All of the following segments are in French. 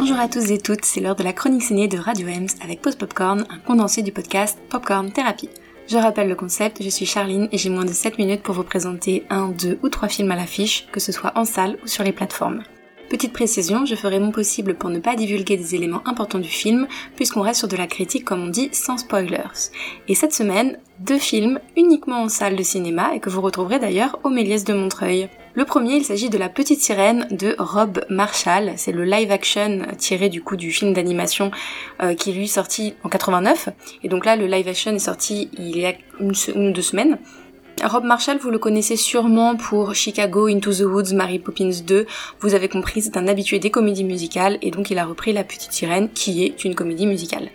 Bonjour à tous et toutes, c'est l'heure de la chronique ciné de Radio Ems avec Pause Popcorn, un condensé du podcast Popcorn Therapy. Je rappelle le concept, je suis Charline et j'ai moins de 7 minutes pour vous présenter un, deux ou trois films à l'affiche, que ce soit en salle ou sur les plateformes. Petite précision, je ferai mon possible pour ne pas divulguer des éléments importants du film, puisqu'on reste sur de la critique comme on dit sans spoilers. Et cette semaine, deux films uniquement en salle de cinéma et que vous retrouverez d'ailleurs au Méliès de Montreuil. Le premier, il s'agit de La Petite Sirène de Rob Marshall. C'est le live action tiré du coup du film d'animation euh, qui lui sorti en 89. Et donc là, le live action est sorti il y a une ou deux semaines. Rob Marshall, vous le connaissez sûrement pour Chicago, Into the Woods, Mary Poppins 2. Vous avez compris, c'est un habitué des comédies musicales et donc il a repris La Petite Sirène qui est une comédie musicale.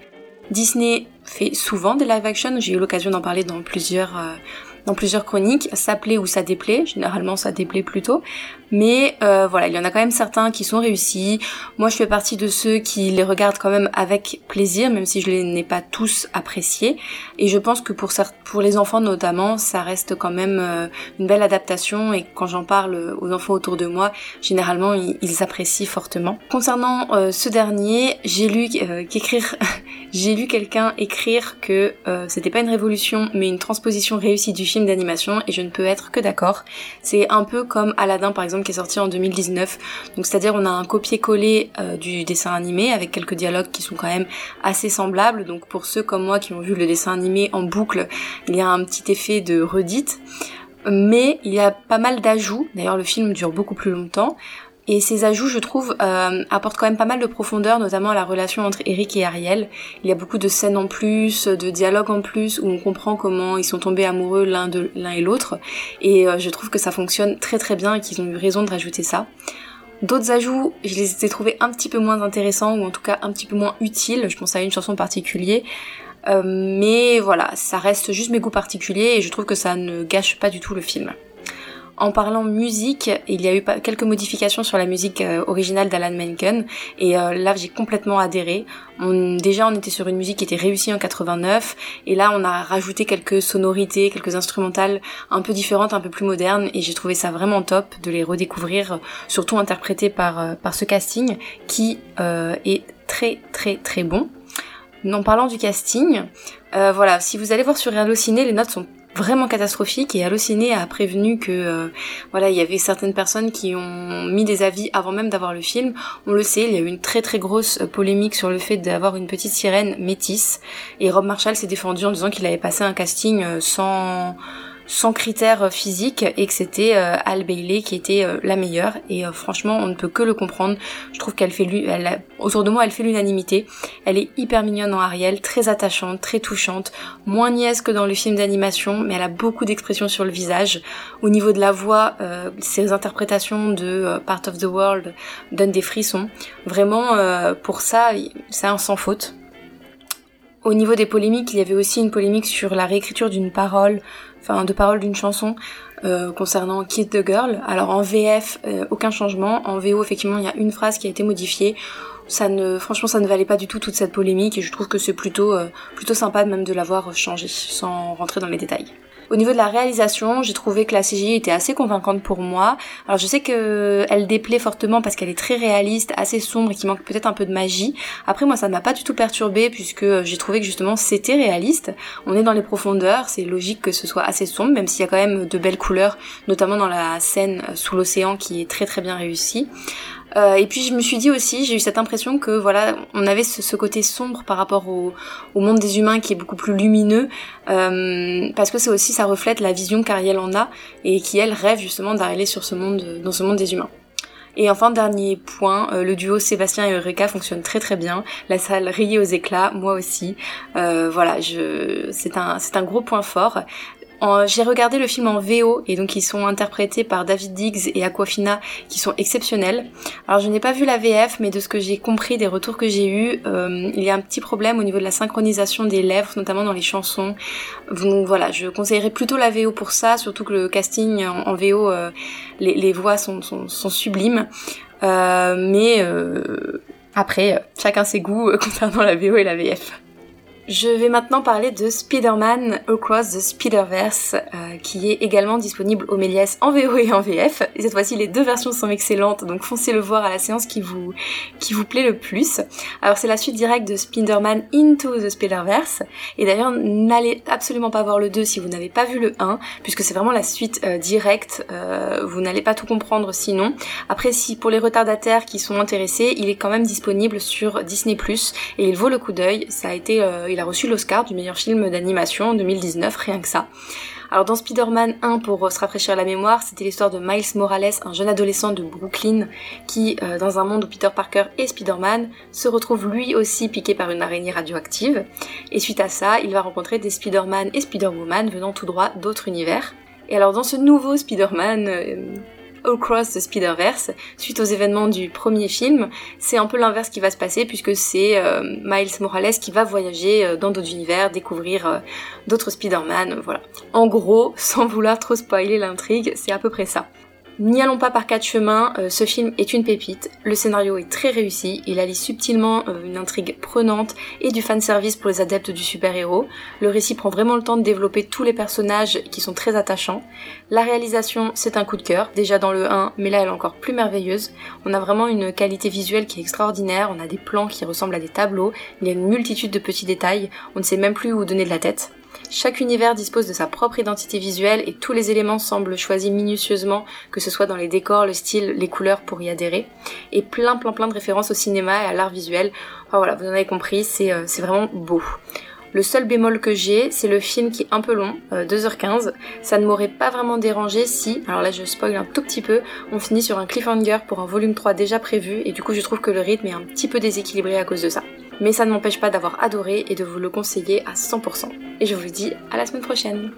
Disney fait souvent des live action, j'ai eu l'occasion d'en parler dans plusieurs euh, dans plusieurs chroniques, ça plaît ou ça déplaît, généralement ça déplaît plutôt, mais euh, voilà, il y en a quand même certains qui sont réussis. Moi je fais partie de ceux qui les regardent quand même avec plaisir, même si je les n'ai pas tous appréciés, et je pense que pour, les enfants notamment, ça reste quand même euh, une belle adaptation, et quand j'en parle aux enfants autour de moi, généralement ils, ils apprécient fortement. Concernant euh, ce dernier, j'ai lu qu'écrire, j'ai lu quelqu'un écrire que c'était pas une révolution, mais une transposition réussie du film d'animation et je ne peux être que d'accord. C'est un peu comme Aladdin par exemple qui est sorti en 2019. Donc c'est-à-dire on a un copier-coller euh, du dessin animé avec quelques dialogues qui sont quand même assez semblables. Donc pour ceux comme moi qui ont vu le dessin animé en boucle, il y a un petit effet de redite mais il y a pas mal d'ajouts. D'ailleurs, le film dure beaucoup plus longtemps. Et ces ajouts, je trouve, euh, apportent quand même pas mal de profondeur, notamment à la relation entre Eric et Ariel. Il y a beaucoup de scènes en plus, de dialogues en plus, où on comprend comment ils sont tombés amoureux l'un de l'un et l'autre. Et euh, je trouve que ça fonctionne très très bien et qu'ils ont eu raison de rajouter ça. D'autres ajouts, je les ai trouvés un petit peu moins intéressants ou en tout cas un petit peu moins utiles. Je pense à une chanson en particulier. Euh, mais voilà, ça reste juste mes goûts particuliers et je trouve que ça ne gâche pas du tout le film. En parlant musique, il y a eu quelques modifications sur la musique euh, originale d'Alan Menken et euh, là j'ai complètement adhéré. déjà on était sur une musique qui était réussie en 89 et là on a rajouté quelques sonorités, quelques instrumentales un peu différentes, un peu plus modernes et j'ai trouvé ça vraiment top de les redécouvrir, surtout interprétées par, euh, ce casting qui est très très très bon. En parlant du casting, voilà, si vous allez voir sur Ciné, les notes sont vraiment catastrophique et Allociné a prévenu que euh, voilà il y avait certaines personnes qui ont mis des avis avant même d'avoir le film. On le sait, il y a eu une très très grosse euh, polémique sur le fait d'avoir une petite sirène métisse et Rob Marshall s'est défendu en disant qu'il avait passé un casting euh, sans sans critères physiques et que c'était euh, Al Bailey qui était euh, la meilleure. Et euh, franchement on ne peut que le comprendre. Je trouve qu'elle fait elle autour de moi elle fait l'unanimité. Elle est hyper mignonne en Ariel très attachante très touchante moins niaise que dans le film d'animation mais elle a beaucoup d'expressions sur le visage. Au niveau de la voix ses interprétations de Part of the World donnent des frissons. Vraiment pour ça c'est un sans faute au niveau des polémiques, il y avait aussi une polémique sur la réécriture d'une parole, enfin de parole d'une chanson euh, concernant Kid the Girl. Alors en VF, euh, aucun changement. En VO, effectivement, il y a une phrase qui a été modifiée. Ça ne, franchement, ça ne valait pas du tout toute cette polémique et je trouve que c'est plutôt, euh, plutôt sympa même de l'avoir changé sans rentrer dans les détails. Au niveau de la réalisation, j'ai trouvé que la CGI était assez convaincante pour moi. Alors je sais que elle déplaît fortement parce qu'elle est très réaliste, assez sombre et qui manque peut-être un peu de magie. Après moi ça ne m'a pas du tout perturbé puisque j'ai trouvé que justement c'était réaliste. On est dans les profondeurs, c'est logique que ce soit assez sombre même s'il y a quand même de belles couleurs, notamment dans la scène sous l'océan qui est très très bien réussie. Euh, et puis je me suis dit aussi, j'ai eu cette impression que voilà, on avait ce, côté sombre par rapport au, monde des humains qui est beaucoup plus lumineux, euh, parce que c'est aussi ça reflète la vision qu'Ariel en a et qui elle rêve justement d'arriver sur ce monde, dans ce monde des humains. Et enfin, dernier point, euh, le duo Sébastien et Eureka fonctionne très très bien. La salle riait aux éclats, moi aussi. voilà, c'est un gros point fort. J'ai regardé le film en VO et donc ils sont interprétés par David Diggs et Aquafina qui sont exceptionnels. Alors je n'ai pas vu la VF mais de ce que j'ai compris des retours que j'ai eus, euh, il y a un petit problème au niveau de la synchronisation des lèvres, notamment dans les chansons. Donc voilà, je conseillerais plutôt la VO pour ça, surtout que le casting en, VO, euh, les, voix sont, sont, sublimes. Euh, mais après, chacun ses goûts concernant la VO et la VF. Je vais maintenant parler de Spider-Man Across the Spider-Verse, euh, qui est également disponible au Méliès en VO et en VF. Et cette fois-ci, les deux versions sont excellentes, donc foncez le voir à la séance qui vous, qui vous plaît le plus. Alors c'est la suite directe de Spider-Man Into the Spider-Verse. Et d'ailleurs, n'allez absolument pas voir le 2 si vous n'avez pas vu le 1, puisque c'est vraiment la suite euh, directe. Euh, vous n'allez pas tout comprendre sinon. Après, si pour les retardataires qui sont intéressés, il est quand même disponible sur Disney+, et il vaut le coup d'œil. Ça a été il a reçu l'Oscar du meilleur film d'animation en 2019, rien que ça. Alors dans Spider-Man 1, pour se rafraîchir la mémoire, c'était l'histoire de Miles Morales, un jeune adolescent de Brooklyn, qui, euh, dans un monde où Peter Parker et Spider-Man, se retrouve lui aussi piqué par une araignée radioactive. Et suite à ça, il va rencontrer des Spider-Man et Spider-Woman venant tout droit d'autres univers. Et alors dans ce nouveau Spider-Man, euh, Across the Spider-Verse, suite aux événements du premier film, c'est un peu l'inverse qui va se passer puisque c'est euh, Miles Morales qui va voyager euh, dans d'autres univers, découvrir euh, d'autres Spider-Man, voilà. En gros, sans vouloir trop spoiler l'intrigue, c'est à peu près ça. N'y allons pas par quatre chemins, euh, ce film est une pépite, le scénario est très réussi, il allie subtilement euh, une intrigue prenante et du fanservice pour les adeptes du super-héros. Le récit prend vraiment le temps de développer tous les personnages qui sont très attachants. La réalisation, c'est un coup de cœur, déjà dans le 1, mais là elle est encore plus merveilleuse. On a vraiment une qualité visuelle qui est extraordinaire, on a des plans qui ressemblent à des tableaux, il y a une multitude de petits détails, on ne sait même plus où donner de la tête. Chaque univers dispose de sa propre identité visuelle et tous les éléments semblent choisis minutieusement, que ce soit dans les décors, le style, les couleurs pour y adhérer, et plein plein plein de références au cinéma et à l'art visuel. Enfin voilà, vous en avez compris, c'est euh, vraiment beau. Le seul bémol que j'ai, c'est le film qui est un peu long, 2h15. Euh, Ça ne m'aurait pas vraiment dérangé si, alors là je spoil un tout petit peu, on finit sur un cliffhanger pour un volume 3 déjà prévu, et du coup je trouve que le rythme est un petit peu déséquilibré à cause de ça mais ça ne m'empêche pas d'avoir adoré et de vous le conseiller à 100%. Et je vous dis à la semaine prochaine